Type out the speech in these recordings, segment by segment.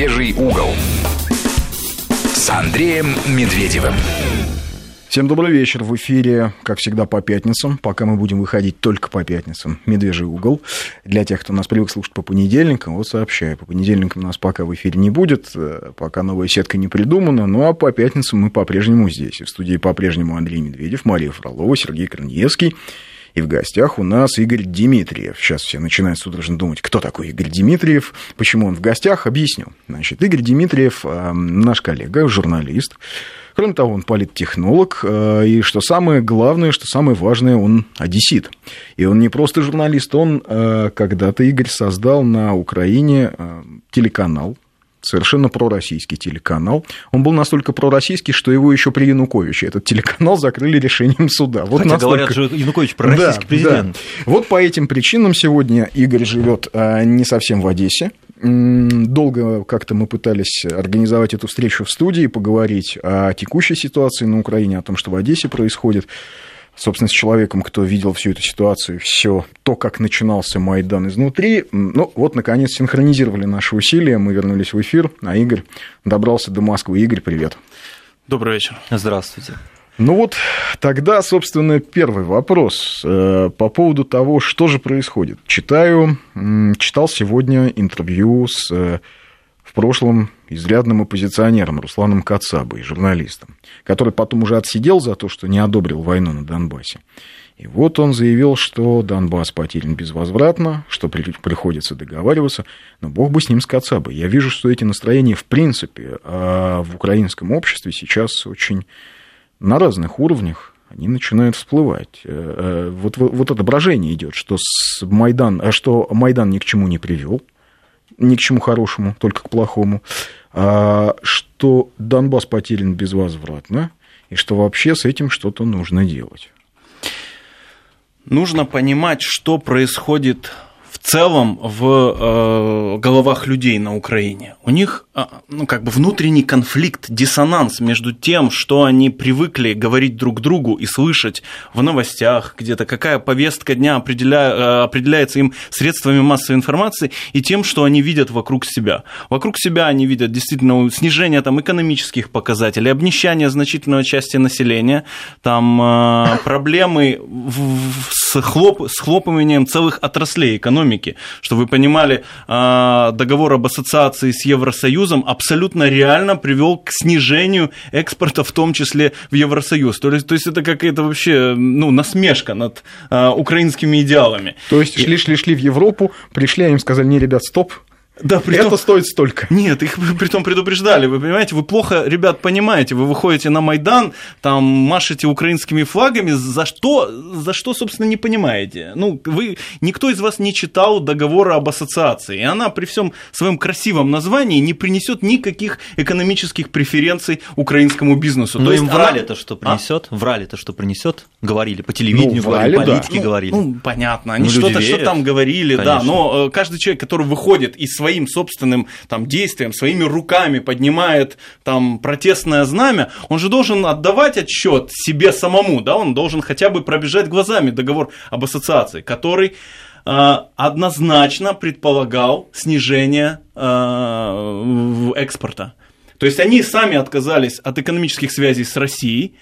«Медвежий угол» с Андреем Медведевым. Всем добрый вечер. В эфире, как всегда, по пятницам. Пока мы будем выходить только по пятницам. «Медвежий угол». Для тех, кто нас привык слушать по понедельникам, вот сообщаю. По понедельникам нас пока в эфире не будет, пока новая сетка не придумана. Ну, а по пятницам мы по-прежнему здесь. И в студии по-прежнему Андрей Медведев, Мария Фролова, Сергей Корнеевский. И в гостях у нас Игорь Дмитриев. Сейчас все начинают судорожно думать, кто такой Игорь Дмитриев, почему он в гостях, объясню. Значит, Игорь Дмитриев э, наш коллега, журналист. Кроме того, он политтехнолог, э, и что самое главное, что самое важное, он одессит. И он не просто журналист, он э, когда-то, Игорь, создал на Украине телеканал, совершенно пророссийский телеканал. Он был настолько пророссийский, что его еще при Януковиче этот телеканал закрыли решением суда. Вот Хотя настолько... говорят, что Янукович пророссийский да, президент. Да. Вот по этим причинам сегодня Игорь живет а, не совсем в Одессе. Долго как-то мы пытались организовать эту встречу в студии, поговорить о текущей ситуации на Украине, о том, что в Одессе происходит собственно, с человеком, кто видел всю эту ситуацию, все то, как начинался Майдан изнутри. Ну, вот, наконец, синхронизировали наши усилия, мы вернулись в эфир, а Игорь добрался до Москвы. Игорь, привет. Добрый вечер. Здравствуйте. Ну вот тогда, собственно, первый вопрос э, по поводу того, что же происходит. Читаю, читал сегодня интервью с э, в прошлом изрядным оппозиционером Русланом Кацабой, журналистом, который потом уже отсидел за то, что не одобрил войну на Донбассе. И вот он заявил, что Донбасс потерян безвозвратно, что при, приходится договариваться, но бог бы с ним, с Кацабой. Я вижу, что эти настроения, в принципе, а в украинском обществе сейчас очень на разных уровнях они начинают всплывать. Э, э, вот, вот отображение идет, что Майдан, а что Майдан ни к чему не привел, ни к чему хорошему, только к плохому, а, что Донбасс потерян безвозвратно, и что вообще с этим что-то нужно делать. Нужно понимать, что происходит целом в э, головах людей на Украине. У них э, ну, как бы внутренний конфликт, диссонанс между тем, что они привыкли говорить друг другу и слышать в новостях где-то, какая повестка дня определя, э, определяется им средствами массовой информации, и тем, что они видят вокруг себя. Вокруг себя они видят действительно снижение там, экономических показателей, обнищание значительной части населения, там э, проблемы в, с, хлоп, с хлопыванием целых отраслей экономики, экономики. Чтобы вы понимали, а, договор об ассоциации с Евросоюзом абсолютно реально привел к снижению экспорта, в том числе в Евросоюз. То есть, то есть это какая-то вообще ну, насмешка над а, украинскими идеалами. То есть шли-шли-шли в Европу, пришли, а им сказали, не, ребят, стоп, да, при это том... стоит столько. Нет, их при том предупреждали. Вы понимаете, вы плохо, ребят, понимаете. Вы выходите на Майдан, там машете украинскими флагами. За что, за что, собственно, не понимаете? Ну, вы, никто из вас не читал договора об ассоциации. И она при всем своем красивом названии не принесет никаких экономических преференций украинскому бизнесу. Ну, То есть им врали-то, она... что принесет? А? Врали-то, что принесет? Говорили по телевидению, ну, врали, говорили, политики да. говорили. Ну, понятно. Они ну, что-то, что там говорили, Конечно. да. Но э, каждый человек, который выходит из своей своим собственным там, действием, своими руками поднимает там, протестное знамя, он же должен отдавать отчет себе самому, да, он должен хотя бы пробежать глазами договор об ассоциации, который э, однозначно предполагал снижение э, экспорта. То есть они сами отказались от экономических связей с Россией,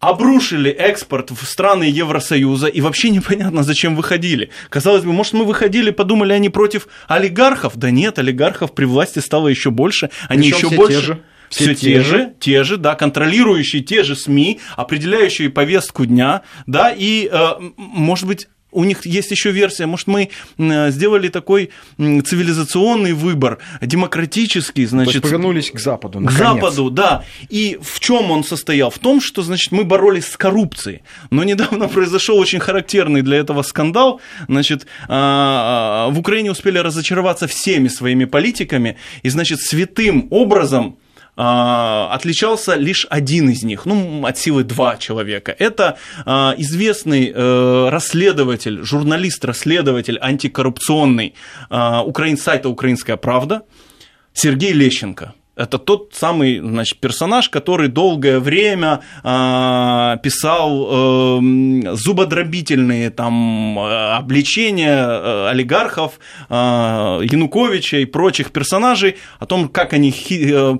обрушили экспорт в страны Евросоюза, и вообще непонятно, зачем выходили. Казалось бы, может, мы выходили, подумали они против олигархов? Да нет, олигархов при власти стало еще больше, они еще больше... Те же. Все, все те же, те же, да, контролирующие те же СМИ, определяющие повестку дня, да, и, э, может быть, у них есть еще версия, может, мы сделали такой цивилизационный выбор, демократический, значит... То есть повернулись к Западу, наконец. К Западу, да. И в чем он состоял? В том, что, значит, мы боролись с коррупцией. Но недавно произошел очень характерный для этого скандал. Значит, а, а, в Украине успели разочароваться всеми своими политиками, и, значит, святым образом отличался лишь один из них, ну, от силы два человека. Это а, известный э, расследователь, журналист-расследователь антикоррупционный а, украин, сайта «Украинская правда» Сергей Лещенко. Это тот самый значит, персонаж, который долгое время э, писал э, зубодробительные там, обличения э, олигархов, э, Януковича и прочих персонажей о том, как они хи, э,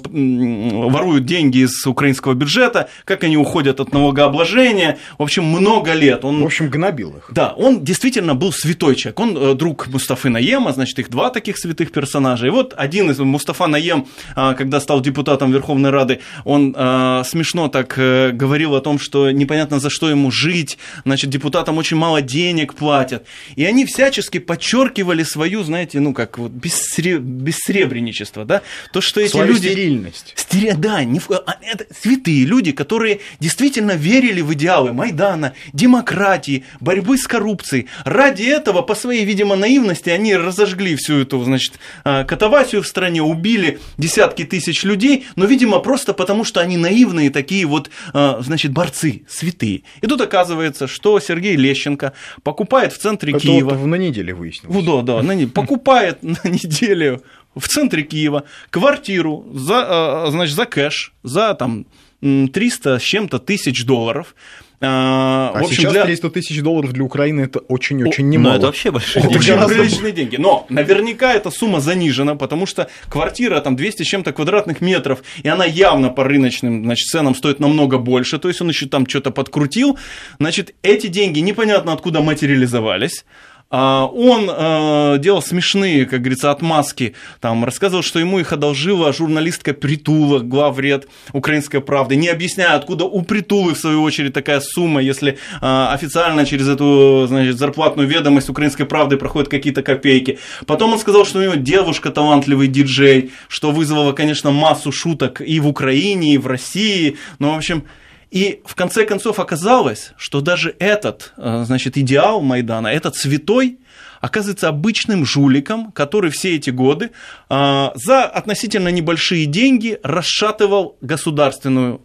воруют деньги из украинского бюджета, как они уходят от налогообложения. В общем, много лет. Он, в общем, гнобил их. Да, он действительно был святой человек. Он э, друг Мустафы Наема, значит, их два таких святых персонажа. И вот один из Мустафа Наем, э, когда стал депутатом Верховной Рады, он э, смешно так э, говорил о том, что непонятно за что ему жить, значит, депутатам очень мало денег платят. И они всячески подчеркивали свою, знаете, ну как вот бессре... бессребреничество, да, то, что эти свою люди... стерильность. Стеря... Да, не. А, это святые люди, которые действительно верили в идеалы Майдана, демократии, борьбы с коррупцией. Ради этого, по своей, видимо, наивности, они разожгли всю эту, значит, а, катавасию в стране, убили десятки тысяч людей, людей, но, видимо, просто потому, что они наивные такие вот, а, значит, борцы, святые. И тут оказывается, что Сергей Лещенко покупает в центре Это Киева... Вот на неделе выяснилось. Да, да, на, покупает на неделю в центре Киева квартиру за, а, значит, за кэш, за там 300 с чем-то тысяч долларов, а, а в общем, сейчас для... 300 тысяч долларов для Украины это очень-очень немало. Ну, это вообще большие это деньги. Это приличные деньги. Но наверняка эта сумма занижена, потому что квартира там 200 с чем-то квадратных метров, и она явно по рыночным значит, ценам стоит намного больше, то есть он еще там что-то подкрутил. Значит, эти деньги непонятно откуда материализовались. А, он э, делал смешные, как говорится, отмазки. Там, рассказывал, что ему их одолжила журналистка Притула, главред «Украинской правды», не объясняя, откуда у Притулы, в свою очередь, такая сумма, если э, официально через эту значит, зарплатную ведомость «Украинской правды» проходят какие-то копейки. Потом он сказал, что у него девушка талантливый диджей, что вызвало, конечно, массу шуток и в Украине, и в России. Ну, в общем, и в конце концов оказалось, что даже этот, э, значит, идеал Майдана, этот святой, оказывается обычным жуликом, который все эти годы э, за относительно небольшие деньги расшатывал государственную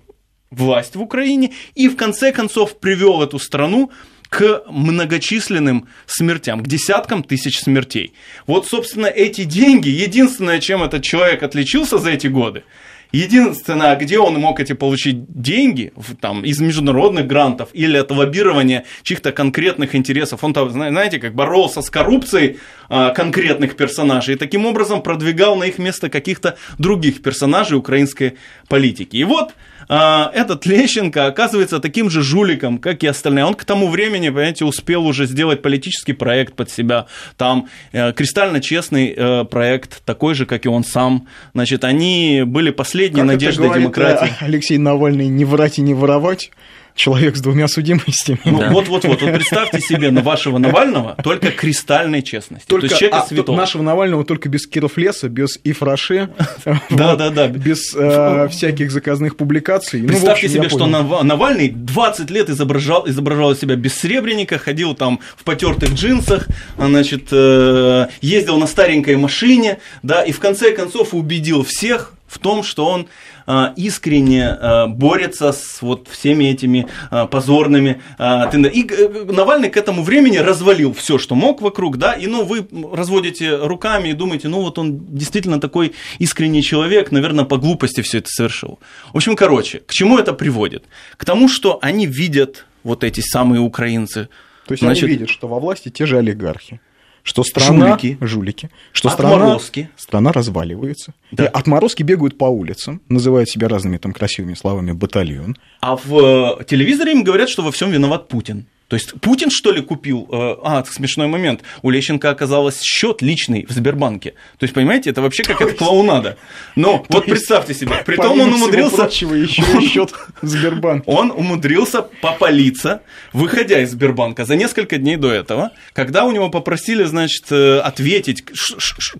власть в Украине и в конце концов привел эту страну к многочисленным смертям, к десяткам тысяч смертей. Вот, собственно, эти деньги, единственное, чем этот человек отличился за эти годы, Единственное, где он мог эти получить деньги, там, из международных грантов или от лоббирования чьих-то конкретных интересов, он, знаете, как боролся с коррупцией а, конкретных персонажей и таким образом продвигал на их место каких-то других персонажей украинской политики. И вот а, этот Лещенко оказывается таким же жуликом, как и остальные. Он к тому времени, понимаете, успел уже сделать политический проект под себя. Там э, кристально честный э, проект, такой же, как и он сам. Значит, они были последней как надеждой говорит, демократии. Алексей Навальный не врать и не воровать человек с двумя судимостями. Ну, да. вот, вот, вот, вот представьте себе на вашего Навального только кристальной честности. Только, То есть человека а, святого. нашего Навального только без Киров леса, без Ифраше, да, да, да. без э, всяких заказных публикаций. Ну, представьте себе, что Навальный 20 лет изображал, изображал себя без сребреника, ходил там в потертых джинсах, значит, э, ездил на старенькой машине, да, и в конце концов убедил всех в том, что он а, искренне а, борется с вот всеми этими а, позорными И э, Навальный к этому времени развалил все, что мог вокруг, да, и ну вы разводите руками и думаете, ну вот он действительно такой искренний человек, наверное, по глупости все это совершил. В общем, короче, к чему это приводит? К тому, что они видят вот эти самые украинцы. То есть Значит, они видят, что во власти те же олигархи что страна... Жулики. Жулики. Что страна, страна разваливается. Да. И отморозки бегают по улицам, называют себя разными там красивыми словами «батальон». А в э, телевизоре им говорят, что во всем виноват Путин. То есть Путин, что ли, купил? Э, а, смешной момент. У Лещенко оказалось счет личный в Сбербанке. То есть, понимаете, это вообще какая-то клоунада. Но вот представьте себе, при том он умудрился... еще счет в Сбербанке. Он умудрился попалиться, выходя из Сбербанка за несколько дней до этого, когда у него попросили, значит, э, ответить,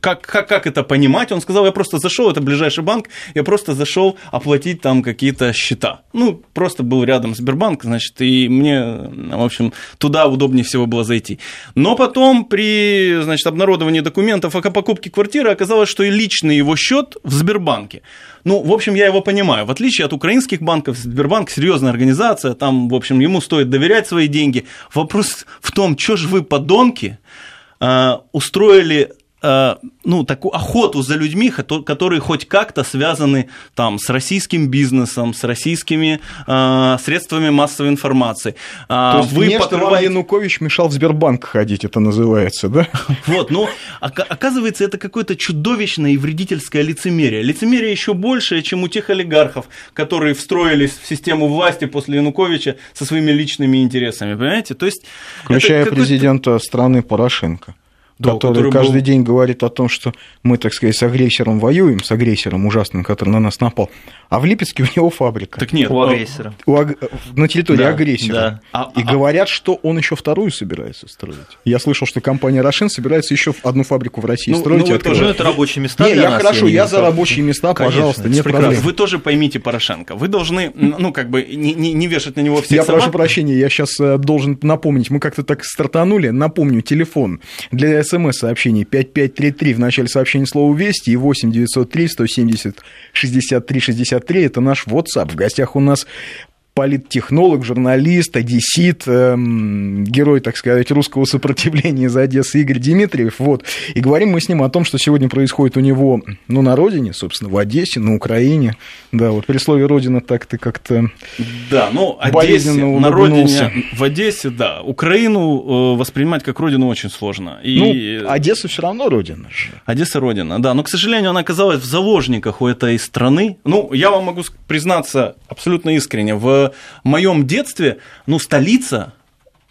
как, как, как это понимать, он сказал, я просто зашел, это ближайший банк, я просто зашел оплатить там какие-то счета. Ну, просто был рядом Сбербанк, значит, и мне, в общем, общем, туда удобнее всего было зайти. Но потом при значит, обнародовании документов о покупке квартиры оказалось, что и личный его счет в Сбербанке. Ну, в общем, я его понимаю. В отличие от украинских банков, Сбербанк серьезная организация, там, в общем, ему стоит доверять свои деньги. Вопрос в том, что же вы, подонки, а, устроили ну, такую охоту за людьми, которые хоть как-то связаны там, с российским бизнесом, с российскими э, средствами массовой информации. А, То есть Вы покрываете... вам Янукович мешал в Сбербанк ходить, это называется, да? Вот, ну, оказывается, это какое-то чудовищное и вредительское лицемерие. Лицемерие еще большее, чем у тех олигархов, которые встроились в систему власти после Януковича со своими личными интересами, понимаете? То есть Включая президента страны Порошенко да, который, который каждый был... день говорит о том, что мы, так сказать, с агрессором воюем, с агрессором ужасным, который на нас напал, а в Липецке у него фабрика. Так нет, у агрессора. У аг... На территории да, агрессора. Да. А, и а... говорят, что он еще вторую собирается строить. Я слышал, что компания Рошин собирается еще одну фабрику в России ну, строить. Ну, вы тоже это рабочие места. Не, я нас, хорошо, я, я за рабочие места, Конечно, пожалуйста, нет проблем. Вы тоже поймите Порошенко. Вы должны, ну, как бы, не, не, не вешать на него все Я собак. прошу прощения, я сейчас э, должен напомнить, мы как-то так стартанули. Напомню, телефон для смс-сообщений 5533 в начале сообщения слова «Вести» и 8 903 170 63 63 – это наш WhatsApp. В гостях у нас политтехнолог, журналист, одессит, эм, герой, так сказать, русского сопротивления из Одессы Игорь Дмитриев. Вот. И говорим мы с ним о том, что сегодня происходит у него, ну, на родине, собственно, в Одессе, на Украине. Да, вот при слове «родина» так ты как-то Да, ну, Одессе, на родине, в Одессе, да. Украину э, воспринимать как родину очень сложно. И... Ну, Одесса все равно родина же. Одесса родина, да. Но, к сожалению, она оказалась в заложниках у этой страны. Ну, я вам могу признаться абсолютно искренне, в в моем детстве, ну, столица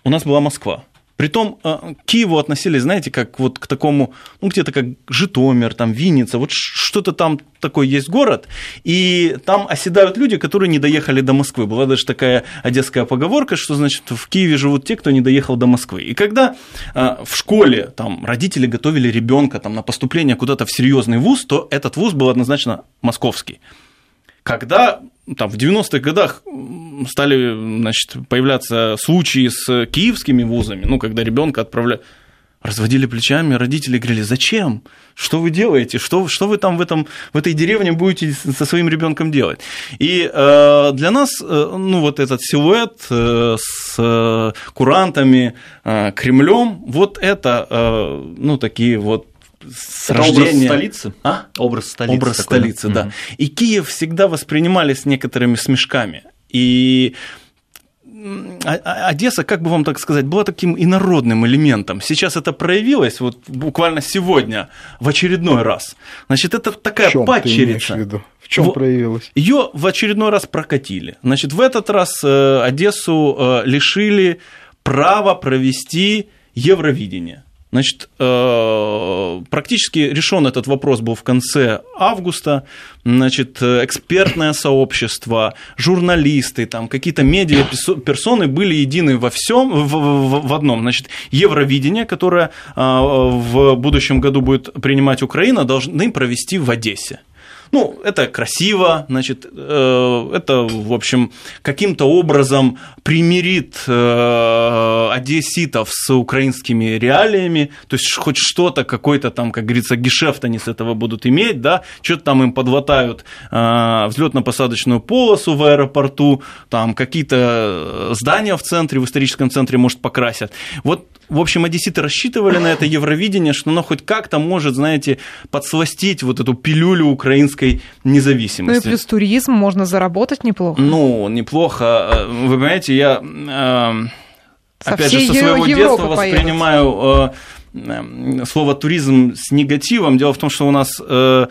у нас была Москва. Притом э, к Киеву относились, знаете, как вот к такому, ну, где-то как Житомир, там, Винница, вот что-то там такой есть город, и там оседают люди, которые не доехали до Москвы. Была даже такая одесская поговорка, что, значит, в Киеве живут те, кто не доехал до Москвы. И когда э, в школе там родители готовили ребенка там на поступление куда-то в серьезный вуз, то этот вуз был однозначно московский. Когда там, в 90-х годах стали значит, появляться случаи с киевскими вузами, ну, когда ребенка отправляют, разводили плечами, родители говорили, зачем? Что вы делаете? Что, что вы там в, этом, в этой деревне будете со своим ребенком делать? И э, для нас, э, ну, вот этот силуэт э, с э, курантами, э, Кремлем, вот это, э, ну, такие вот с Это рождения. Образ столицы? А? Образ столицы. Образ такой, столицы, да. Угу. И Киев всегда воспринимали с некоторыми смешками. И Одесса, как бы вам так сказать, была таким инородным элементом. Сейчас это проявилось вот буквально сегодня в очередной раз. Значит, это такая в чем падчерица. В, в чем в, проявилось? Ее в очередной раз прокатили. Значит, в этот раз э, Одессу э, лишили права провести Евровидение. Значит, э, практически решен этот вопрос был в конце августа. Значит, экспертное сообщество, журналисты, там какие-то медиа персоны были едины во всем, в, в, в одном. Значит, Евровидение, которое э, в будущем году будет принимать Украина, должны провести в Одессе. Ну, это красиво, значит, э, это, в общем, каким-то образом примирит э, одесситов с украинскими реалиями, то есть хоть что-то, какой-то там, как говорится, гешефт они с этого будут иметь, да, что-то там им подватают э, взлетно-посадочную полосу в аэропорту, там какие-то здания в центре, в историческом центре, может, покрасят. Вот в общем, одесситы рассчитывали на это Евровидение, что оно хоть как-то может, знаете, подсластить вот эту пилюлю украинской независимости. Ну и плюс туризм, можно заработать неплохо. Ну, неплохо. Вы понимаете, я, э, со опять же, со своего Европы детства воспринимаю э, слово туризм с негативом. Дело в том, что у нас э,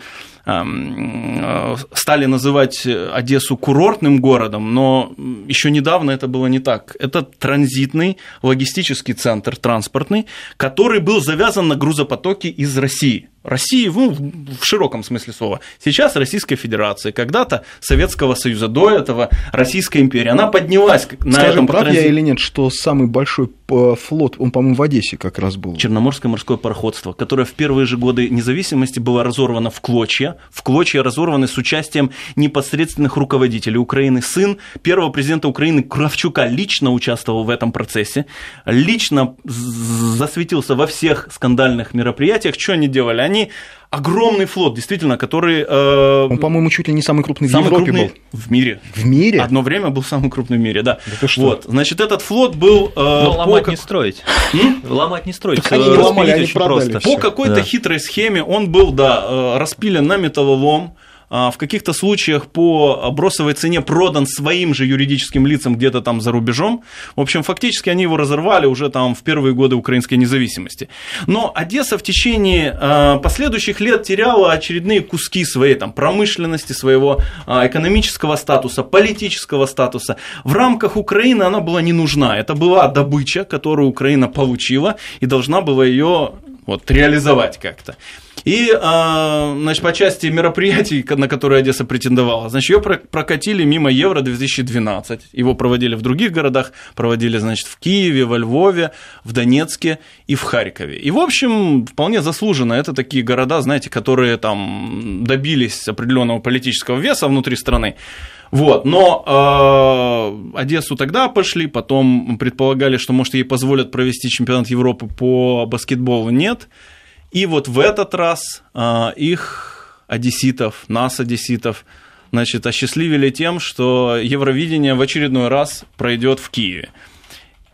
Э, стали называть Одессу курортным городом, но еще недавно это было не так. Это транзитный логистический центр транспортный, который был завязан на грузопотоки из России. России ну, в широком смысле слова. Сейчас Российская Федерация, когда-то Советского Союза, до этого Российская империя, она поднялась на Скажем, этом прав транзит... или нет, что самый большой э, флот, он, по-моему, в Одессе как раз был. Черноморское морское пароходство, которое в первые же годы независимости было разорвано в клочья, в клочья разорваны с участием непосредственных руководителей Украины. Сын первого президента Украины Кравчука лично участвовал в этом процессе, лично засветился во всех скандальных мероприятиях. Что они делали? Они огромный флот, действительно, который... Э, Он, по-моему, чуть ли не самый крупный самый в Европе крупный был. В мире. В мире? Одно время был самый крупный в мире, да. да что? Вот, значит, этот флот был... Э, Но ломать по... не строить. М? Ломать не строить. Так они не ломали, они продали. Просто. По какой-то да. хитрой схеме он был, да, э, распилен на металлолом, в каких-то случаях по бросовой цене продан своим же юридическим лицам где-то там за рубежом. В общем, фактически они его разорвали уже там в первые годы украинской независимости. Но Одесса в течение а, последующих лет теряла очередные куски своей там, промышленности, своего а, экономического статуса, политического статуса. В рамках Украины она была не нужна. Это была добыча, которую Украина получила и должна была ее вот, реализовать как-то. И, а, значит, по части мероприятий, на которые Одесса претендовала, значит, ее прокатили мимо Евро-2012. Его проводили в других городах, проводили, значит, в Киеве, во Львове, в Донецке и в Харькове. И, в общем, вполне заслуженно. Это такие города, знаете, которые там добились определенного политического веса внутри страны. Вот, но э, Одессу тогда пошли, потом предполагали, что, может, ей позволят провести чемпионат Европы по баскетболу. Нет. И вот в этот раз а, их одесситов, нас, одесситов, значит, осчастливили тем, что Евровидение в очередной раз пройдет в Киеве.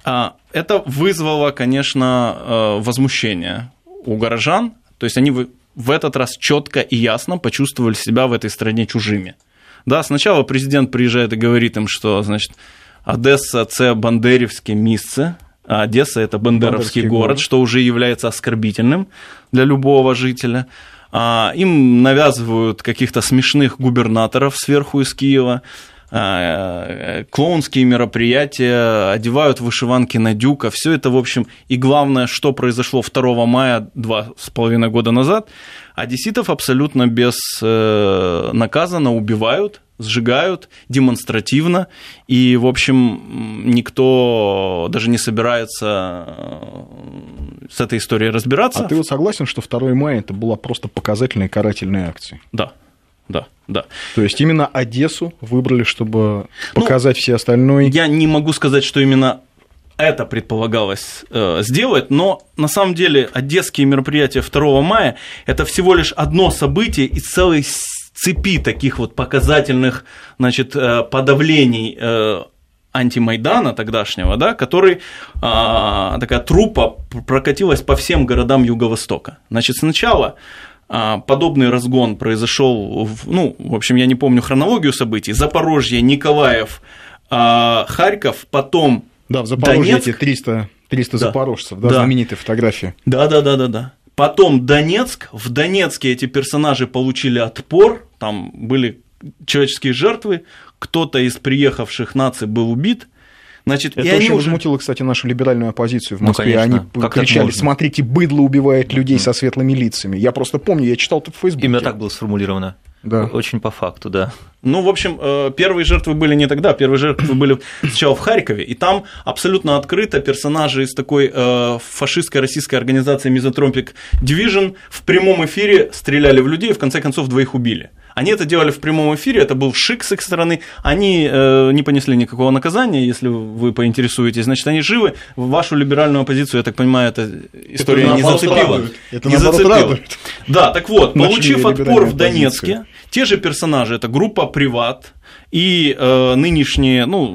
А, это вызвало, конечно, а, возмущение у горожан, то есть они в этот раз четко и ясно почувствовали себя в этой стране чужими. Да, сначала президент приезжает и говорит им, что, значит, Одесса – це бандерівське місце, а Одесса – это бандеровский город, город, что уже является оскорбительным для любого жителя. А, им навязывают каких-то смешных губернаторов сверху из Киева, клоунские мероприятия, одевают вышиванки на дюка. Все это, в общем, и главное, что произошло 2 мая, два с половиной года назад, одесситов абсолютно безнаказанно э, убивают, сжигают демонстративно, и, в общем, никто даже не собирается э, с этой историей разбираться. А ты вот согласен, что 2 мая это была просто показательная карательная акция? Да, да, да. То есть именно Одессу выбрали, чтобы ну, показать ну, все остальные? Я не могу сказать, что именно это предполагалось э, сделать, но на самом деле одесские мероприятия 2 мая это всего лишь одно событие из целой цепи таких вот показательных значит, э, подавлений э, антимайдана тогдашнего, да, который а, такая трупа прокатилась по всем городам Юго-Востока. Значит, сначала подобный разгон произошел, ну, в общем, я не помню хронологию событий, Запорожье, Николаев, а, Харьков, потом Да, в Запорожье Донецк. эти 300, 300 да. запорожцев, да, да, знаменитая фотография. Да, да, да, да, да. Потом Донецк. В Донецке эти персонажи получили отпор, там были человеческие жертвы, кто-то из приехавших наций был убит. Значит, это и очень уже... возмутило, кстати, нашу либеральную оппозицию в ну, Москве. Ну, они как кричали, смотрите, быдло убивает людей mm. со светлыми лицами. Я просто помню, я читал это в Фейсбуке. Именно так было сформулировано. Да. Очень по факту, да. Ну, в общем, э, первые жертвы были не тогда, первые жертвы были сначала в Харькове, и там абсолютно открыто персонажи из такой э, фашистской российской организации Мизотропик Division в прямом эфире стреляли в людей и в конце концов двоих убили. Они это делали в прямом эфире, это был шик с их стороны. Они э, не понесли никакого наказания, если вы поинтересуетесь. Значит, они живы. Вашу либеральную оппозицию, я так понимаю, эта история это не зацепила. Это не зацепила. Да, так вот, получив отпор в Донецке, те же персонажи, это группа Приват, и э, нынешние, ну,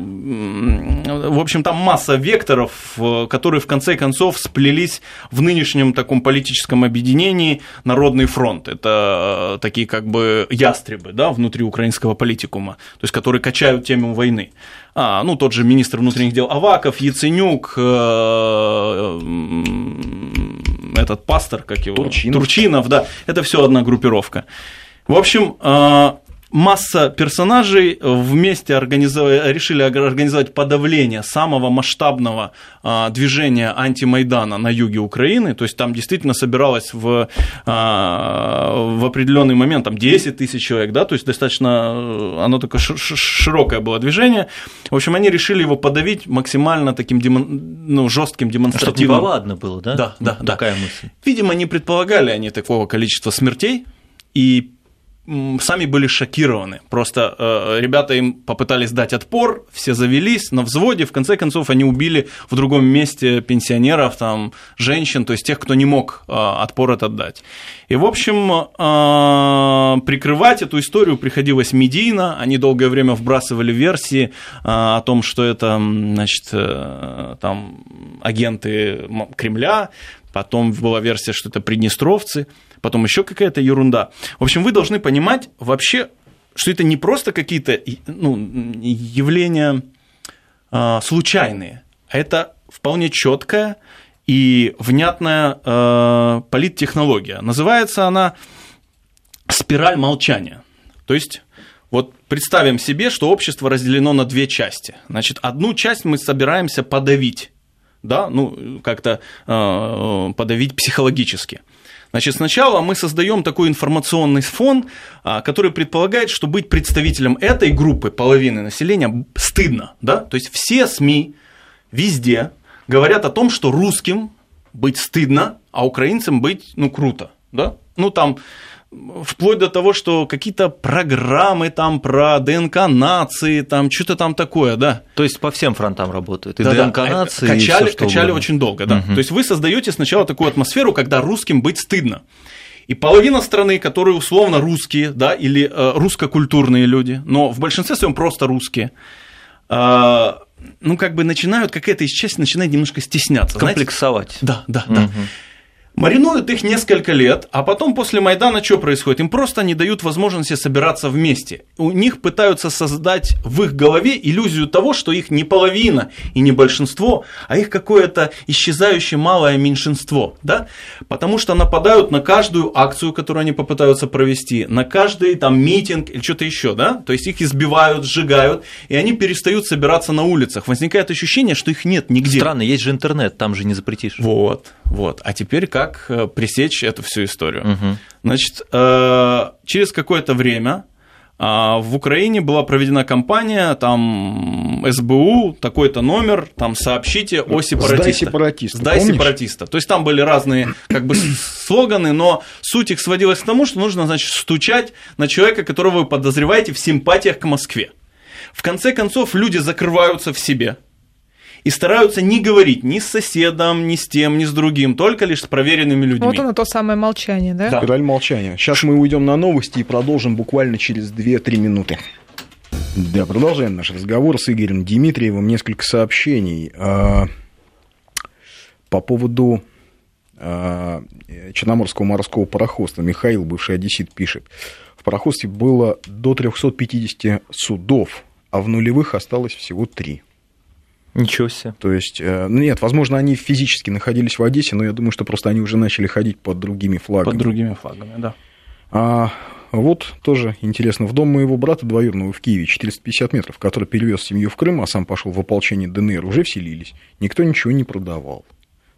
в общем, там масса векторов, э, которые в конце концов сплелись в нынешнем таком политическом объединении Народный фронт. Это э, такие как бы ястребы, да, внутри украинского политикума, то есть которые качают тему войны. А, ну, тот же министр внутренних дел Аваков, Яценюк, э, этот пастор, как его? Турчинов. Турчинов, да, это все одна группировка. В общем, э, масса персонажей вместе организовали, решили организовать подавление самого масштабного а, движения антимайдана на юге Украины. То есть там действительно собиралось в, а, в определенный момент там 10 тысяч человек, да, то есть достаточно э, оно такое широкое было движение. В общем, они решили его подавить максимально таким демон, ну, жестким демонстративным. Чтобы неповадно было, да? Да, да, Такая мысль. Видимо, не предполагали они такого количества смертей, и сами были шокированы. Просто э, ребята им попытались дать отпор, все завелись на взводе, в конце концов они убили в другом месте пенсионеров, там, женщин, то есть тех, кто не мог э, отпор этот дать. И, в общем, э, прикрывать эту историю приходилось медийно, они долгое время вбрасывали версии э, о том, что это, значит, э, там, агенты Кремля, потом была версия, что это приднестровцы, потом еще какая-то ерунда. В общем, вы должны понимать вообще, что это не просто какие-то ну, явления а, случайные, а это вполне четкая и внятная э, политтехнология. Называется она спираль молчания. То есть вот представим себе, что общество разделено на две части. Значит, одну часть мы собираемся подавить да, ну, как-то э, подавить психологически. Значит, сначала мы создаем такой информационный фон, а, который предполагает, что быть представителем этой группы, половины населения, стыдно. Да? То есть все СМИ везде говорят о том, что русским быть стыдно, а украинцам быть ну, круто. Да? Ну, там вплоть до того, что какие-то программы там про ДНК нации, там что-то там такое, да. То есть по всем фронтам работают. И да, ДНК да. нации. Качали, и всё, качали очень долго, да. Угу. То есть вы создаете сначала такую атмосферу, когда русским быть стыдно. И половина страны, которые условно русские, да, или э, русско-культурные люди, но в большинстве своем просто русские, э, ну, как бы начинают, какая-то из части начинает немножко стесняться. Комплексовать. Знаете? Да, да, да. Маринуют их несколько лет, а потом после Майдана что происходит? Им просто не дают возможности собираться вместе. У них пытаются создать в их голове иллюзию того, что их не половина и не большинство, а их какое-то исчезающее малое меньшинство. Да? Потому что нападают на каждую акцию, которую они попытаются провести, на каждый там митинг или что-то еще. Да? То есть их избивают, сжигают, и они перестают собираться на улицах. Возникает ощущение, что их нет нигде. Странно, есть же интернет, там же не запретишь. Вот, вот. А теперь как как э, пресечь эту всю историю. Угу. Значит, э, через какое-то время а, в Украине была проведена кампания, там СБУ, такой-то номер, там сообщите о сепаратиста. Сдай сепаратиста. Сдай помнишь? сепаратиста. То есть там были разные как бы слоганы, но суть их сводилась к тому, что нужно, значит, стучать на человека, которого вы подозреваете в симпатиях к Москве. В конце концов, люди закрываются в себе, и стараются не говорить ни с соседом, ни с тем, ни с другим, только лишь с проверенными людьми. Вот оно то самое молчание, да? да. Спираль молчания. Сейчас мы уйдем на новости и продолжим буквально через 2-3 минуты. Да, продолжаем наш разговор с Игорем Дмитриевым. Несколько сообщений а, по поводу а, Черноморского морского пароходства. Михаил, бывший одессит, пишет. В пароходстве было до 350 судов, а в нулевых осталось всего три. Ничего себе. То есть, э, ну нет, возможно, они физически находились в Одессе, но я думаю, что просто они уже начали ходить под другими флагами. Под другими флагами, да. А вот тоже интересно, в дом моего брата двоюродного в Киеве 450 метров, который перевез семью в Крым, а сам пошел в ополчение ДНР, уже вселились. Никто ничего не продавал.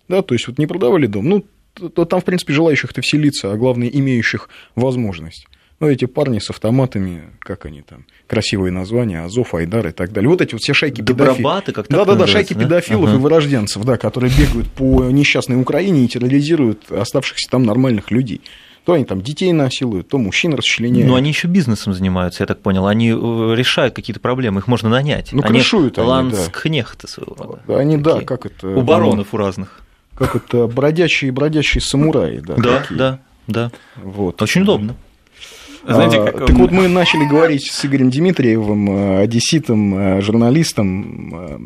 Да, то есть вот не продавали дом. Ну, то там, в принципе, желающих-то вселиться, а главное, имеющих возможность. Ну, эти парни с автоматами, как они там, красивые названия, Азов, Айдар и так далее. Вот эти вот все шайки педофилов. как Да-да-да, шайки да? педофилов ага. и вырожденцев, да, которые бегают по несчастной Украине и терроризируют оставшихся там нормальных людей. То они там детей насилуют, то мужчин расчленяют. Но они еще бизнесом занимаются, я так понял. Они э, решают какие-то проблемы, их можно нанять. Ну, они крышуют они, ланскхнехты своего рода. Они, да, как это... У баронов у разных. Как это, бродячие бродячие самураи, да. Да, да, да. Вот. Очень удобно. Знаете, а, как... Так вот мы начали говорить с Игорем Дмитриевым, э, одесситом, э, журналистом, э,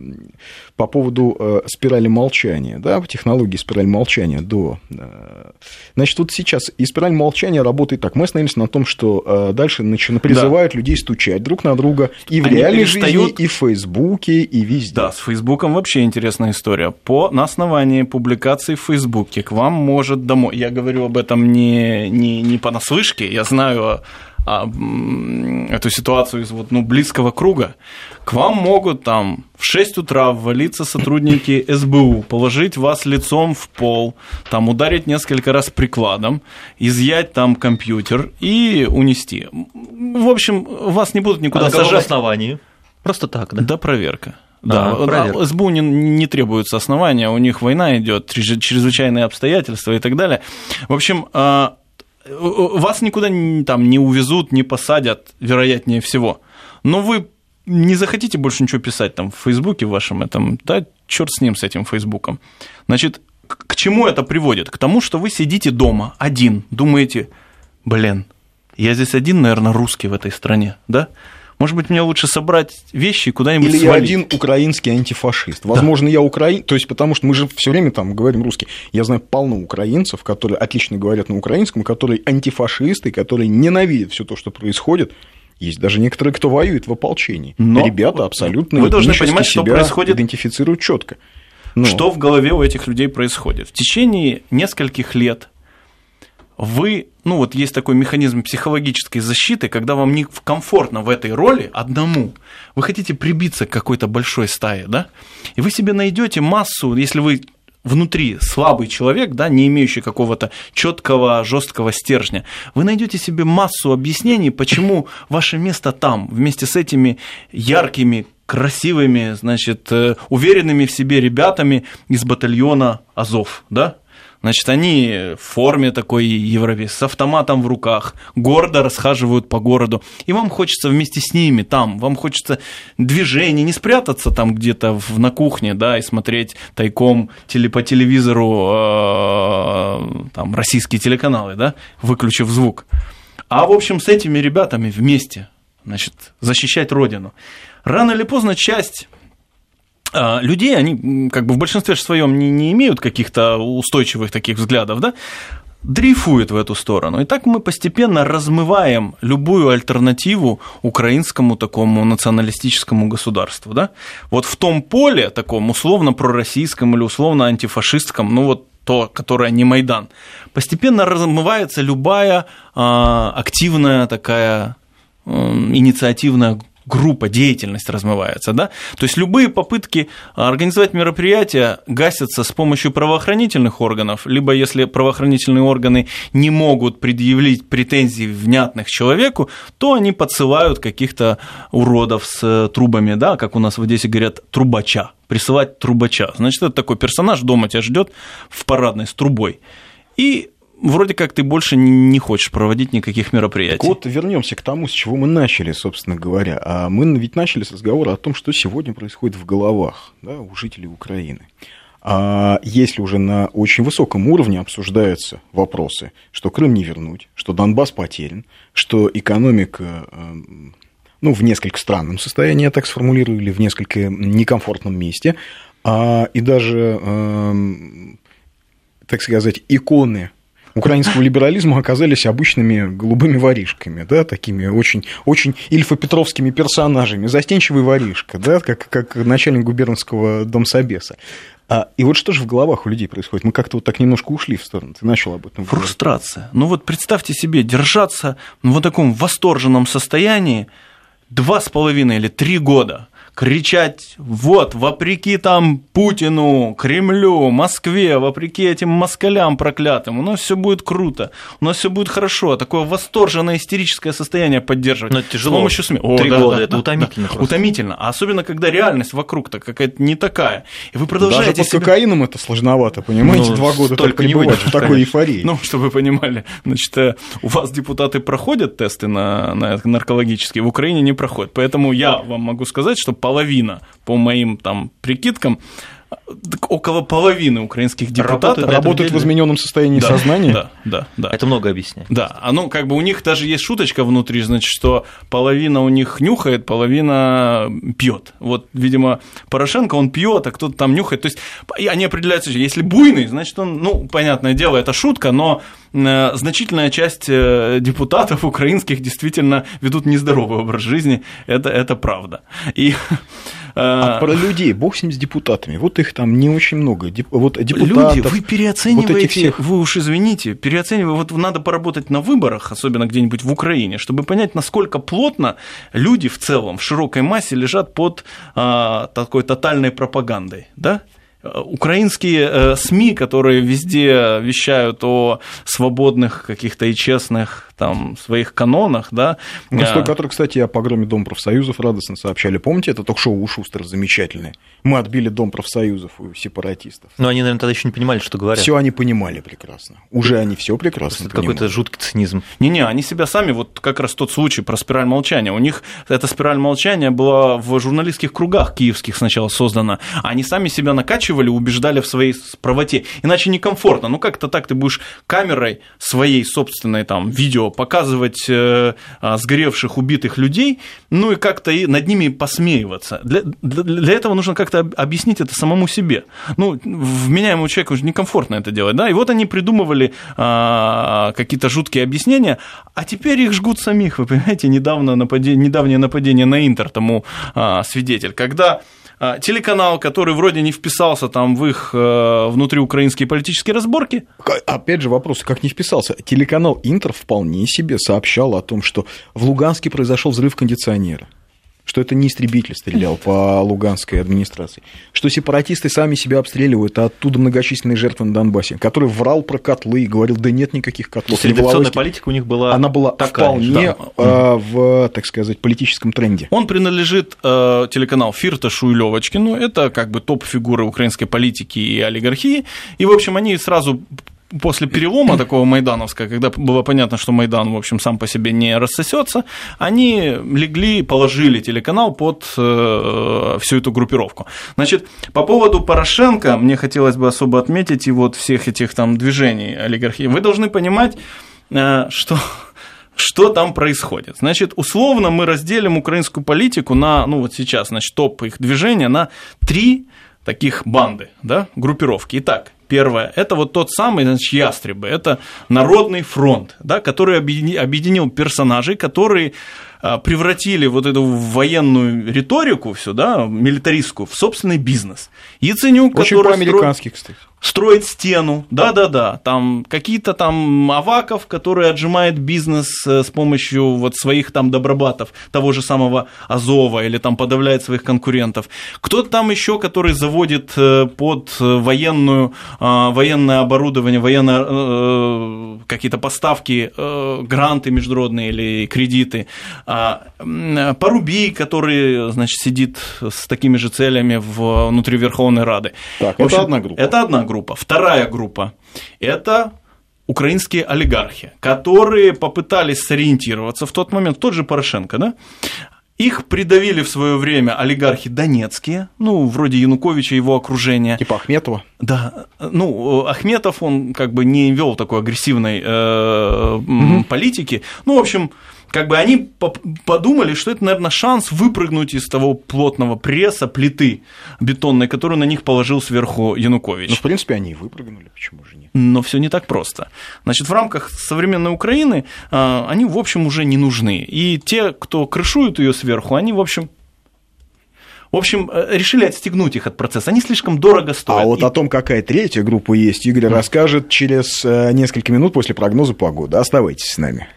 по поводу спирали молчания, да, технологии спирали молчания до... Значит, вот сейчас и спираль молчания работает так. Мы остановились на том, что дальше значит, призывают да. людей стучать друг на друга и в Они реальной перестают... жизни, и в Фейсбуке, и везде. Да, с Фейсбуком вообще интересная история. По, на основании публикации в Фейсбуке к вам может домой... Я говорю об этом не, не, не понаслышке, я знаю а, эту ситуацию из вот, ну, близкого круга, к вам могут там в 6 утра ввалиться сотрудники СБУ, положить вас лицом в пол, там ударить несколько раз прикладом, изъять там компьютер и унести. В общем, вас не будут никуда а сажать. основании? Просто так, да? Да, проверка. Да, а, СБУ не, не требуется основания, у них война идет, чрезвычайные обстоятельства и так далее. В общем, а, вас никуда там не увезут, не посадят, вероятнее всего. Но вы не захотите больше ничего писать там в Фейсбуке вашем этом, да, черт с ним, с этим Фейсбуком. Значит, к чему это приводит? К тому, что вы сидите дома один, думаете, блин, я здесь один, наверное, русский в этой стране, да? Может быть, мне лучше собрать вещи и куда-нибудь Или свалить. я один украинский антифашист. Возможно, да. я украин... То есть, потому что мы же все время там говорим русский. Я знаю полно украинцев, которые отлично говорят на украинском, которые антифашисты, которые ненавидят все то, что происходит. Есть даже некоторые, кто воюет в ополчении. Но Ребята абсолютно вы должны понимать, что происходит, идентифицируют четко. Но... Что в голове у этих людей происходит? В течение нескольких лет вы, ну вот есть такой механизм психологической защиты, когда вам не комфортно в этой роли одному, вы хотите прибиться к какой-то большой стае, да, и вы себе найдете массу, если вы внутри слабый человек, да, не имеющий какого-то четкого, жесткого стержня, вы найдете себе массу объяснений, почему ваше место там, вместе с этими яркими, красивыми, значит, э, уверенными в себе ребятами из батальона Азов, да, Значит, они в форме такой европейской, с автоматом в руках, гордо расхаживают по городу. И вам хочется вместе с ними там, вам хочется движение, не спрятаться там где-то в, на кухне, да, и смотреть тайком теле, по телевизору э, там, российские телеканалы, да, выключив звук. А, в общем, с этими ребятами вместе, значит, защищать Родину. Рано или поздно часть людей, они как бы в большинстве своем не, не имеют каких-то устойчивых таких взглядов, да, дрейфуют в эту сторону. И так мы постепенно размываем любую альтернативу украинскому такому националистическому государству. Да? Вот в том поле, таком условно пророссийском или условно антифашистском, ну вот то, которое не Майдан, постепенно размывается любая а, активная такая инициативная группа, деятельность размывается, да? То есть любые попытки организовать мероприятия гасятся с помощью правоохранительных органов, либо если правоохранительные органы не могут предъявить претензий внятных человеку, то они подсылают каких-то уродов с трубами, да, как у нас в Одессе говорят, трубача, присылать трубача. Значит, это такой персонаж дома тебя ждет в парадной с трубой. И вроде как ты больше не хочешь проводить никаких мероприятий. Так вот, вернемся к тому, с чего мы начали, собственно говоря. А мы ведь начали с разговора о том, что сегодня происходит в головах да, у жителей Украины. А если уже на очень высоком уровне обсуждаются вопросы, что Крым не вернуть, что Донбасс потерян, что экономика эм, ну, в несколько странном состоянии, я так сформулирую, или в несколько некомфортном месте, а, и даже, эм, так сказать, иконы украинского либерализма оказались обычными голубыми воришками, да, такими очень, очень ильфо-петровскими персонажами. Застенчивый воришка, да, как, как начальник губернского домсобеса. А, и вот что же в головах у людей происходит? Мы как-то вот так немножко ушли в сторону. Ты начал об этом. Фрустрация. Говорить. Ну вот представьте себе, держаться в таком восторженном состоянии два с половиной или три года – кричать, вот, вопреки там Путину, Кремлю, Москве, вопреки этим москалям проклятым, у нас все будет круто, у нас все будет хорошо, такое восторженное истерическое состояние поддерживать. Но это тяжело. С помощью СМИ. О, Три да, года, да, это да, утомительно. Да, утомительно, а особенно, когда реальность вокруг-то какая-то не такая. И вы продолжаете Даже под себя... кокаином это сложновато, понимаете, ну, два года только не бывает в такой эйфории. Ну, чтобы вы понимали, значит, э, у вас депутаты проходят тесты на, на наркологические, в Украине не проходят, поэтому я вам могу сказать, что половина, по моим там прикидкам, около половины украинских депутатов работают, работают в измененном состоянии да, сознания. Да, да, да. Это много объясняет. Да, а ну как бы у них даже есть шуточка внутри, значит, что половина у них нюхает, половина пьет. Вот, видимо, Порошенко он пьет, а кто-то там нюхает. То есть они определяются, если буйный, значит он, ну понятное дело, это шутка, но э, значительная часть э, депутатов украинских действительно ведут нездоровый образ жизни, это, это правда. И а, а про людей, бог с ним с депутатами, вот их там не очень много. Вот депутатов, Люди, вы переоцениваете, вот всех... вы уж извините, переоцениваете, вот надо поработать на выборах, особенно где-нибудь в Украине, чтобы понять, насколько плотно люди в целом, в широкой массе лежат под а, такой тотальной пропагандой, да? украинские э, СМИ, которые везде вещают о свободных каких-то и честных там, своих канонах, да. Гостой, который, кстати, о погроме Дом профсоюзов радостно сообщали. Помните, это ток-шоу у Шустера замечательное? Мы отбили Дом профсоюзов у сепаратистов. Но они, наверное, тогда еще не понимали, что говорят. Все они понимали прекрасно. Уже они все прекрасно Это какой-то жуткий цинизм. Не-не, они себя сами, вот как раз тот случай про спираль молчания. У них эта спираль молчания была в журналистских кругах киевских сначала создана. Они сами себя накачивали, убеждали в своей правоте. Иначе некомфортно. Ну как-то так ты будешь камерой своей собственной там видео показывать э, а, сгоревших, убитых людей, ну и как-то и над ними посмеиваться. Для, для, этого нужно как-то объяснить это самому себе. Ну, вменяемому человеку уже некомфортно это делать, да, и вот они придумывали а, какие-то жуткие объяснения, а теперь их жгут самих, вы понимаете, недавно нападение, недавнее нападение на Интер тому а, свидетель, когда телеканал, который вроде не вписался там в их э, внутриукраинские политические разборки. Опять же вопрос, как не вписался? Телеканал Интер вполне себе сообщал о том, что в Луганске произошел взрыв кондиционера что это не истребитель стрелял по луганской администрации, что сепаратисты сами себя обстреливают, а оттуда многочисленные жертвы на Донбассе, который врал про котлы и говорил, да нет никаких котлов. Редакционная политика у них была Она была такая, вполне да. э, в, так сказать, политическом тренде. Он принадлежит э, телеканал Фирташу и Левочкину, это как бы топ-фигуры украинской политики и олигархии, и, в общем, они сразу после перелома такого майдановского, когда было понятно, что Майдан, в общем, сам по себе не рассосется, они легли, положили телеканал под э, всю эту группировку. Значит, по поводу Порошенко, мне хотелось бы особо отметить и вот всех этих там движений олигархии. Вы должны понимать, э, что что там происходит. Значит, условно мы разделим украинскую политику на, ну вот сейчас, значит, топ их движения на три таких банды, да, группировки. Итак, Первое – это вот тот самый, значит, ястребы, это Народный фронт, да, который объединил персонажей, которые а, превратили вот эту военную риторику всю, да, милитаристскую, в собственный бизнес. Яценюк, Очень который по-американски, строит, кстати. строит стену, да-да-да, там какие-то там Аваков, который отжимает бизнес э, с помощью вот своих там добробатов, того же самого Азова, или там подавляет своих конкурентов. Кто-то там еще, который заводит э, под военную, а, военное оборудование, военные э, какие-то поставки, гранты международные или кредиты. А, Порубий, который, значит, сидит с такими же целями внутри Верховной Рады. Так, общем, это одна группа. Это одна группа. Вторая группа – это украинские олигархи, которые попытались сориентироваться в тот момент, тот же Порошенко, да, их придавили в свое время олигархи донецкие, ну, вроде Януковича и его окружения. Типа Ахметова? Да. Ну, Ахметов, он как бы не вел такой агрессивной э, угу. политики. Ну, в общем, как бы они подумали, что это, наверное, шанс выпрыгнуть из того плотного пресса, плиты бетонной, которую на них положил сверху Янукович. Ну, в принципе, они и выпрыгнули, почему же нет? Но все не так просто. Значит, в рамках современной Украины а, они, в общем, уже не нужны. И те, кто крышуют ее сверху, они, в общем, в общем, э, решили отстегнуть их от процесса. Они слишком дорого стоят. А вот и... о том, какая третья группа есть, Игорь расскажет через э, несколько минут после прогноза погоды. Оставайтесь с нами.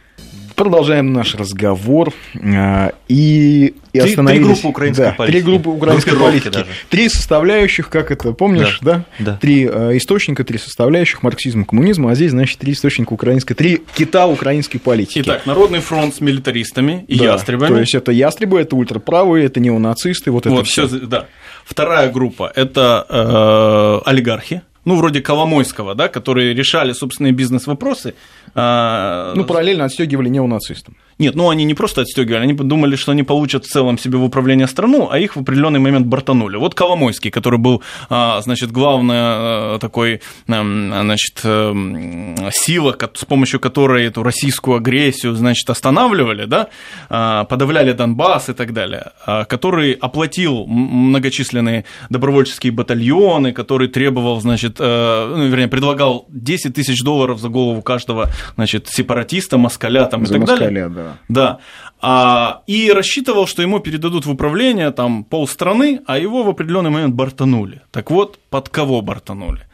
Продолжаем наш разговор. Э, и, и три, остановились... Три группы украинской да, политики. Три группы украинской политики. Даже. Три составляющих, как это, помнишь, да? да? да. Три э, источника, три составляющих марксизма, коммунизма, а здесь, значит, три источника украинской, три кита украинской политики. Итак, Народный фронт с милитаристами и да, ястребами. То есть это ястребы, это ультраправые, это неонацисты, вот, вот это все. Да. Вторая группа – это э, олигархи, ну, вроде Коломойского, да, которые решали собственные бизнес-вопросы. А... Ну, параллельно отстегивали неонацистам. Нет, ну они не просто отстегивали, они думали, что они получат в целом себе в управление страну, а их в определенный момент бортанули. Вот Коломойский, который был, а, значит, главная такой, значит, эм, сила, с помощью которой эту российскую агрессию, значит, останавливали, да, а, подавляли Донбасс и так далее, который оплатил многочисленные добровольческие батальоны, который требовал, значит, ну, вернее, предлагал 10 тысяч долларов за голову каждого, значит, сепаратиста, москаля там и за так москаля, далее. Да. Да. А, и рассчитывал, что ему передадут в управление там полстраны, а его в определенный момент бортанули. Так вот, под кого бортанули?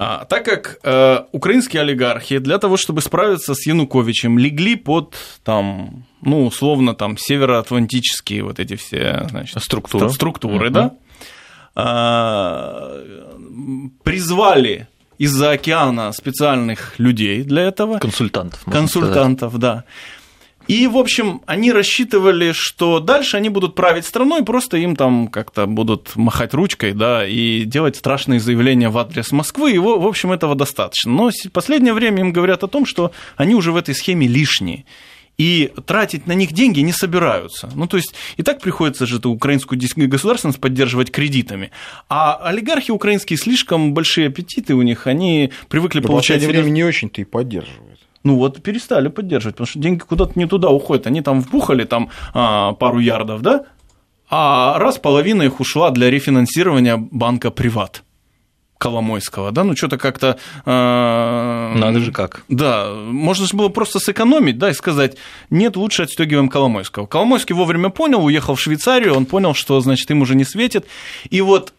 А, так как э, украинские олигархи для того, чтобы справиться с Януковичем, легли под там, ну, условно, там, североатлантические вот эти все значит, структуры, структуры uh-huh. да, призвали из-за океана специальных людей для этого. Консультантов. Консультантов, сказать. да. И, в общем, они рассчитывали, что дальше они будут править страной, просто им там как-то будут махать ручкой, да, и делать страшные заявления в адрес Москвы, и, в общем, этого достаточно. Но в последнее время им говорят о том, что они уже в этой схеме лишние и тратить на них деньги не собираются. Ну, то есть, и так приходится же эту украинскую государственность поддерживать кредитами. А олигархи украинские слишком большие аппетиты у них, они привыкли да получать... В последнее время не очень-то и поддерживают. Ну вот перестали поддерживать, потому что деньги куда-то не туда уходят. Они там вбухали там а, пару ярдов, да? А раз половина их ушла для рефинансирования банка «Приват». Коломойского, да, ну что-то как-то... Э, Надо же как. Да, можно же было просто сэкономить, да, и сказать, нет, лучше отстегиваем Коломойского. Коломойский вовремя понял, уехал в Швейцарию, он понял, что, значит, им уже не светит, и вот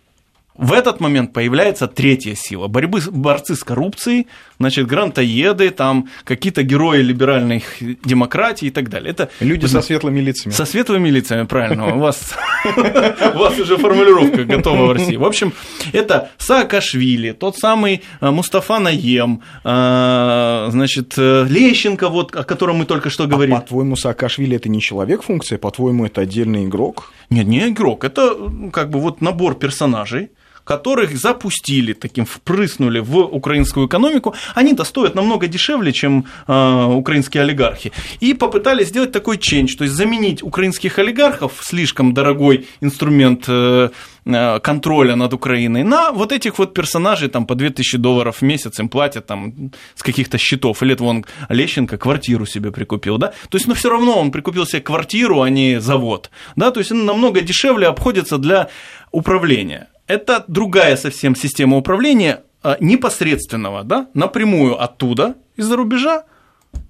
в этот момент появляется третья сила. Борьбы, борцы с коррупцией, значит, грантоеды, там какие-то герои либеральной демократии и так далее. Это Люди со светлыми лицами. Со светлыми лицами, правильно. У вас, у вас уже формулировка готова в России. В общем, это Саакашвили, тот самый э, Мустафа Наем, э, значит, э, Лещенко, вот, о котором мы только что говорили. А по-твоему, Саакашвили это не человек-функция, по-твоему, это отдельный игрок? Нет, не игрок, это как бы вот набор персонажей, которых запустили, таким впрыснули в украинскую экономику, они-то стоят намного дешевле, чем э, украинские олигархи. И попытались сделать такой ченч, то есть заменить украинских олигархов, слишком дорогой инструмент э, э контроля над Украиной, на вот этих вот персонажей, там по 2000 долларов в месяц им платят там с каких-то счетов. Или это вон Лещенко квартиру себе прикупил, да? То есть, но все равно он прикупил себе квартиру, а не завод, да? То есть, он намного дешевле обходится для управления. Это другая совсем система управления а, непосредственного, да, напрямую оттуда, из-за рубежа,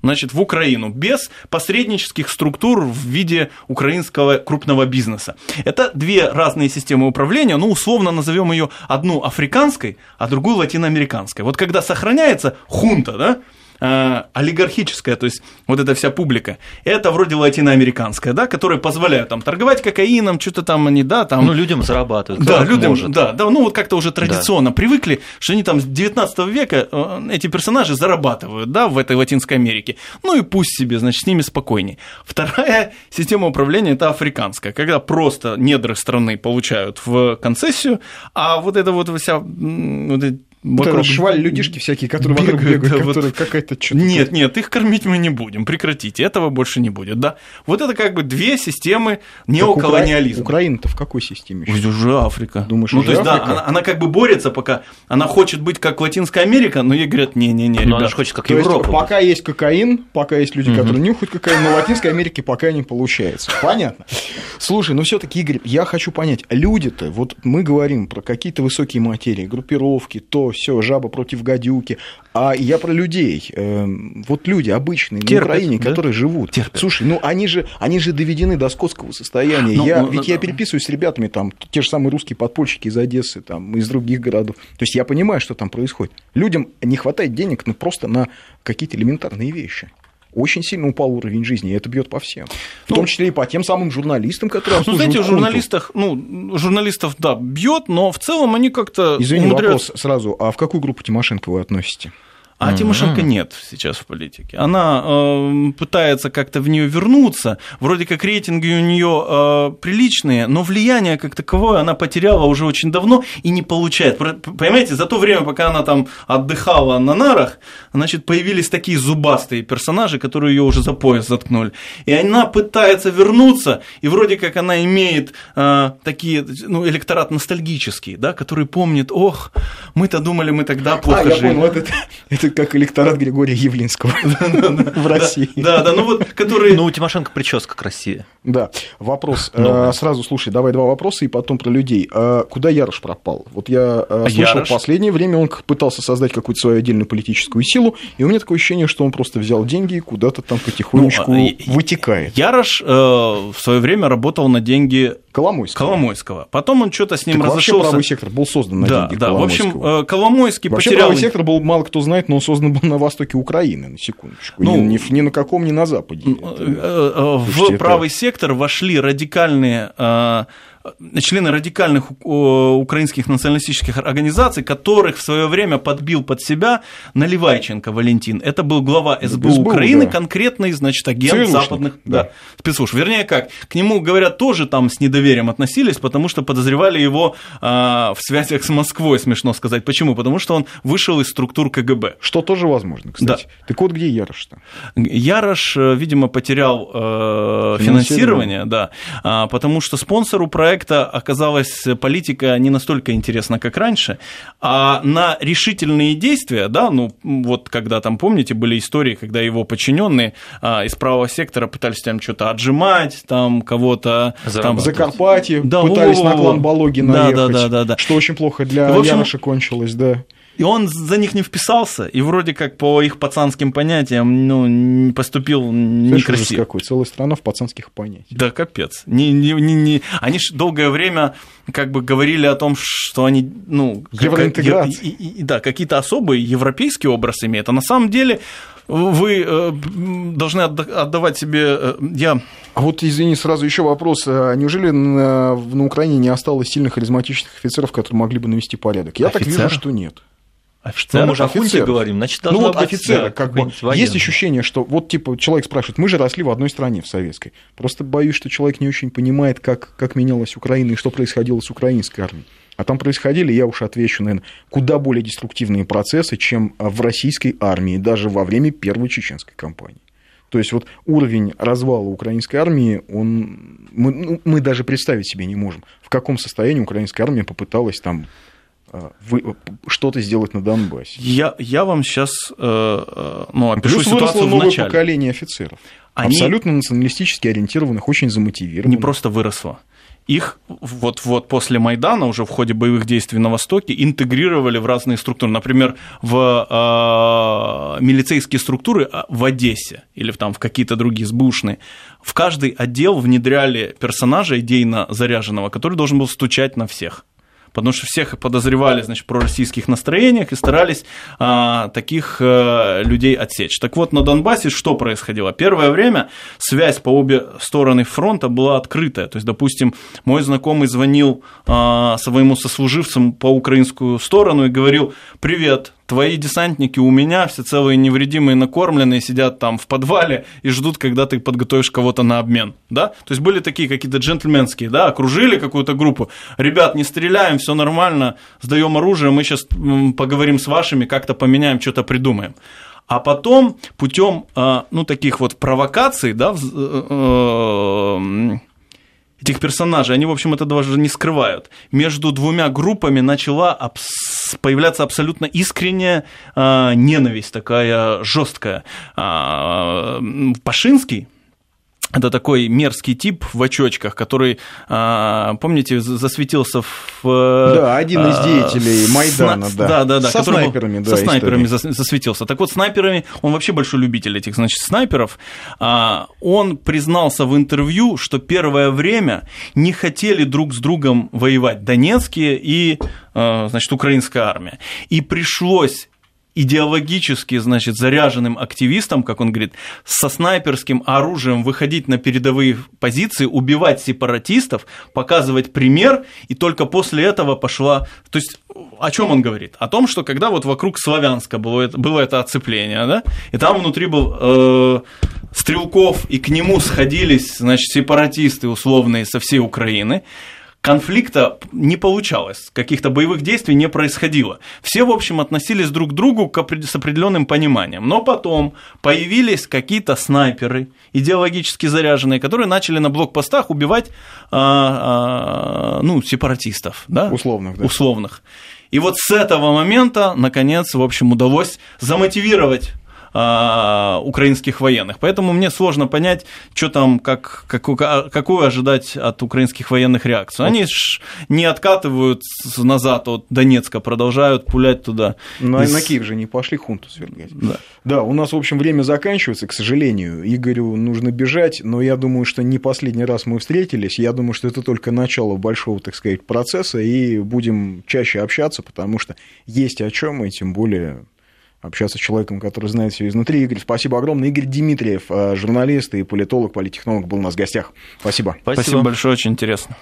значит, в Украину, без посреднических структур в виде украинского крупного бизнеса. Это две разные системы управления, ну, условно назовем ее одну африканской, а другую латиноамериканской. Вот когда сохраняется хунта, да, э, олигархическая, то есть вот эта вся публика, это вроде латиноамериканская, да, которая позволяют там торговать кокаином, что-то там они, да, там... Ну, людям зарабатывают. Да, людям, может. да, да, ну вот как-то уже традиционно да. привыкли, что они там с 19 века, э, эти персонажи зарабатывают, да, в этой Латинской Америке. Ну и пусть себе, значит, с ними спокойнее. Вторая система управления – это африканская, когда просто недры страны получают в концессию, а вот это вот вся вот вокруг... шваль людишки всякие, которые бегают, вокруг бегают, да, которые вот... какая-то что-то... Нет, нет, их кормить мы не будем, прекратите, этого больше не будет, да. Вот это как бы две системы неоколониализма. Укра... Украина-то в какой системе? Уже Африка. Думаешь, ну, то есть, Африка? да, она, она как бы борется пока, она хочет быть как Латинская Америка, но ей говорят, не-не-не, ребят. она же хочет как то Европа. Есть, пока есть кокаин, пока есть люди, угу. которые нюхают кокаин, но в Латинской Америке пока не получается. Понятно. Слушай, ну все таки Игорь, я хочу понять, люди-то, вот мы говорим про какие-то высокие материи, группировки, то, все, жаба против гадюки, а я про людей. Эм, вот люди обычные Терпят, на Украине, да? которые живут. Терпят. Слушай, ну они же, они же доведены до скотского состояния. Ну, я, ну, ведь ну, я переписываюсь с ребятами, там, те же самые русские подпольщики из Одессы, там, из других городов. То есть я понимаю, что там происходит. Людям не хватает денег ну, просто на какие-то элементарные вещи очень сильно упал уровень жизни, и это бьет по всем. В ну, том числе и по тем самым журналистам, которые Ну, знаете, журналистах, ну, журналистов, да, бьет, но в целом они как-то Извини, умудряются... вопрос сразу, а в какую группу Тимошенко вы относите? А mm-hmm. Тимошенко нет сейчас в политике. Она э, пытается как-то в нее вернуться. Вроде как рейтинги у нее э, приличные, но влияние как таковое она потеряла уже очень давно и не получает. Понимаете, за то время, пока она там отдыхала на нарах, значит, появились такие зубастые персонажи, которые ее уже за пояс заткнули. И она пытается вернуться, и вроде как она имеет э, такие, ну, электорат ностальгический, да, который помнит, ох, мы-то думали, мы тогда плохо а, жили. Я понял, это, это как электорат Григория Явлинского в России. Да, да, ну вот, который... Ну, у Тимошенко прическа красивее. Да, вопрос. Э, сразу, слушай, давай два вопроса и потом про людей. Э, куда Ярош пропал? Вот я э, а слышал, в последнее время он пытался создать какую-то свою отдельную политическую силу, и у меня такое ощущение, что он просто взял деньги и куда-то там потихонечку ну, вытекает. Ярош в свое время работал на деньги Коломойского. Коломойского. Потом он что-то с ним так разошелся. Вообще правый сектор был создан на да, деньги Да, в общем, Коломойский вообще потерял... правый сектор был, мало кто знает, но он создан был на востоке Украины, на секундочку. Ну, ни, ни, ни на каком, ни на западе. Э, э, в Слушайте, правый это... сектор вошли радикальные члены радикальных украинских националистических организаций, которых в свое время подбил под себя Наливайченко Валентин. Это был глава СБУ, СБУ Украины, да. конкретный, значит, агент Цивилушник, западных да. Да, спецслужб. Вернее, как, к нему, говорят, тоже там с недоверием относились, потому что подозревали его а, в связях с Москвой, смешно сказать. Почему? Потому что он вышел из структур КГБ. Что тоже возможно, кстати. Да. Так вот, где Ярош-то? Ярош, э, видимо, потерял э, финансирование, да, а, потому что спонсору проекта оказалась политика не настолько интересна, как раньше, а на решительные действия, да, ну вот когда там, помните, были истории, когда его подчиненные а, из правого сектора пытались там что-то отжимать, там кого-то... Там, Закарпатье да, пытались на клан Балоги наехать, да, да, да, да, да. что очень плохо для в общем, Яноша кончилось, да. И он за них не вписался, и вроде как по их пацанским понятиям ну, поступил некрасиво. какой, целая страна в пацанских понятиях. Да, капец. Не, не, не, не... Они же долгое время как бы говорили о том, что они, ну... Евроинтеграция. Как, и, и, да, какие-то особые европейский образ имеют, а на самом деле вы э, должны отдавать себе... Э, я... А вот, извини, сразу еще вопрос. А неужели на, на Украине не осталось сильных харизматичных офицеров, которые могли бы навести порядок? Я Офицеры? так вижу, что нет. Офицер, мы же офицер. говорим, значит, Ну вот быть, офицеры, да, как бы, есть ощущение, что вот типа человек спрашивает, мы же росли в одной стране, в советской. Просто боюсь, что человек не очень понимает, как, как менялась Украина и что происходило с украинской армией. А там происходили, я уж отвечу, наверное, куда более деструктивные процессы, чем в российской армии, даже во время первой чеченской кампании. То есть вот уровень развала украинской армии, он, мы, ну, мы даже представить себе не можем, в каком состоянии украинская армия попыталась там что-то сделать на Донбассе. Я, я вам сейчас э, э, ну, опишу Плюс ситуацию новое начале. поколение офицеров. Они абсолютно националистически ориентированных, очень замотивированных. Не просто выросло. Их вот-вот после Майдана, уже в ходе боевых действий на Востоке, интегрировали в разные структуры. Например, в э, милицейские структуры а, в Одессе или там в какие-то другие сбушные. В каждый отдел внедряли персонажа идейно заряженного, который должен был стучать на всех потому что всех подозревали, значит, про российских настроениях и старались а, таких а, людей отсечь. Так вот, на Донбассе что происходило? Первое время связь по обе стороны фронта была открытая. То есть, допустим, мой знакомый звонил а, своему сослуживцам по украинскую сторону и говорил, привет, твои десантники у меня, все целые невредимые, накормленные, сидят там в подвале и ждут, когда ты подготовишь кого-то на обмен, да? То есть были такие какие-то джентльменские, да, окружили какую-то группу, ребят, не стреляем, все нормально, сдаем оружие, мы сейчас поговорим с вашими, как-то поменяем, что-то придумаем. А потом путем, а, ну, таких вот провокаций, да, э, э, этих персонажей, они, в общем, это даже не скрывают. Между двумя группами начала появляться абсолютно искренняя э, ненависть, такая жесткая. Э, Пашинский, это такой мерзкий тип в очочках, который, а, помните, засветился в... Да, один из а, деятелей Майдана, да. Да, да, да. Со снайперами, да. Со снайперами истории. засветился. Так вот, снайперами, он вообще большой любитель этих, значит, снайперов. А, он признался в интервью, что первое время не хотели друг с другом воевать Донецкие и, значит, украинская армия. И пришлось идеологически, значит, заряженным активистам, как он говорит, со снайперским оружием выходить на передовые позиции, убивать сепаратистов, показывать пример, и только после этого пошла... То есть о чем он говорит? О том, что когда вот вокруг Славянска было это, было это оцепление, да, и там внутри был э, Стрелков, и к нему сходились, значит, сепаратисты условные со всей Украины, конфликта не получалось, каких-то боевых действий не происходило. Все, в общем, относились друг к другу с определенным пониманием. Но потом появились какие-то снайперы, идеологически заряженные, которые начали на блокпостах убивать а, а, ну, сепаратистов. Да? Условных. Да. Условных. И вот с этого момента, наконец, в общем, удалось замотивировать а, украинских военных. Поэтому мне сложно понять, что там, как, какую, какую ожидать от украинских военных реакцию. Они ж не откатывают назад от Донецка, продолжают пулять туда. На, из... на Киев же не пошли хунту свергать. Да. да, у нас, в общем, время заканчивается, к сожалению. Игорю нужно бежать, но я думаю, что не последний раз мы встретились. Я думаю, что это только начало большого, так сказать, процесса, и будем чаще общаться, потому что есть о чем, и тем более общаться с человеком, который знает все изнутри. Игорь, спасибо огромное. Игорь Дмитриев, э, журналист и политолог, политехнолог, был у нас в гостях. Спасибо. Спасибо, спасибо большое, очень интересно.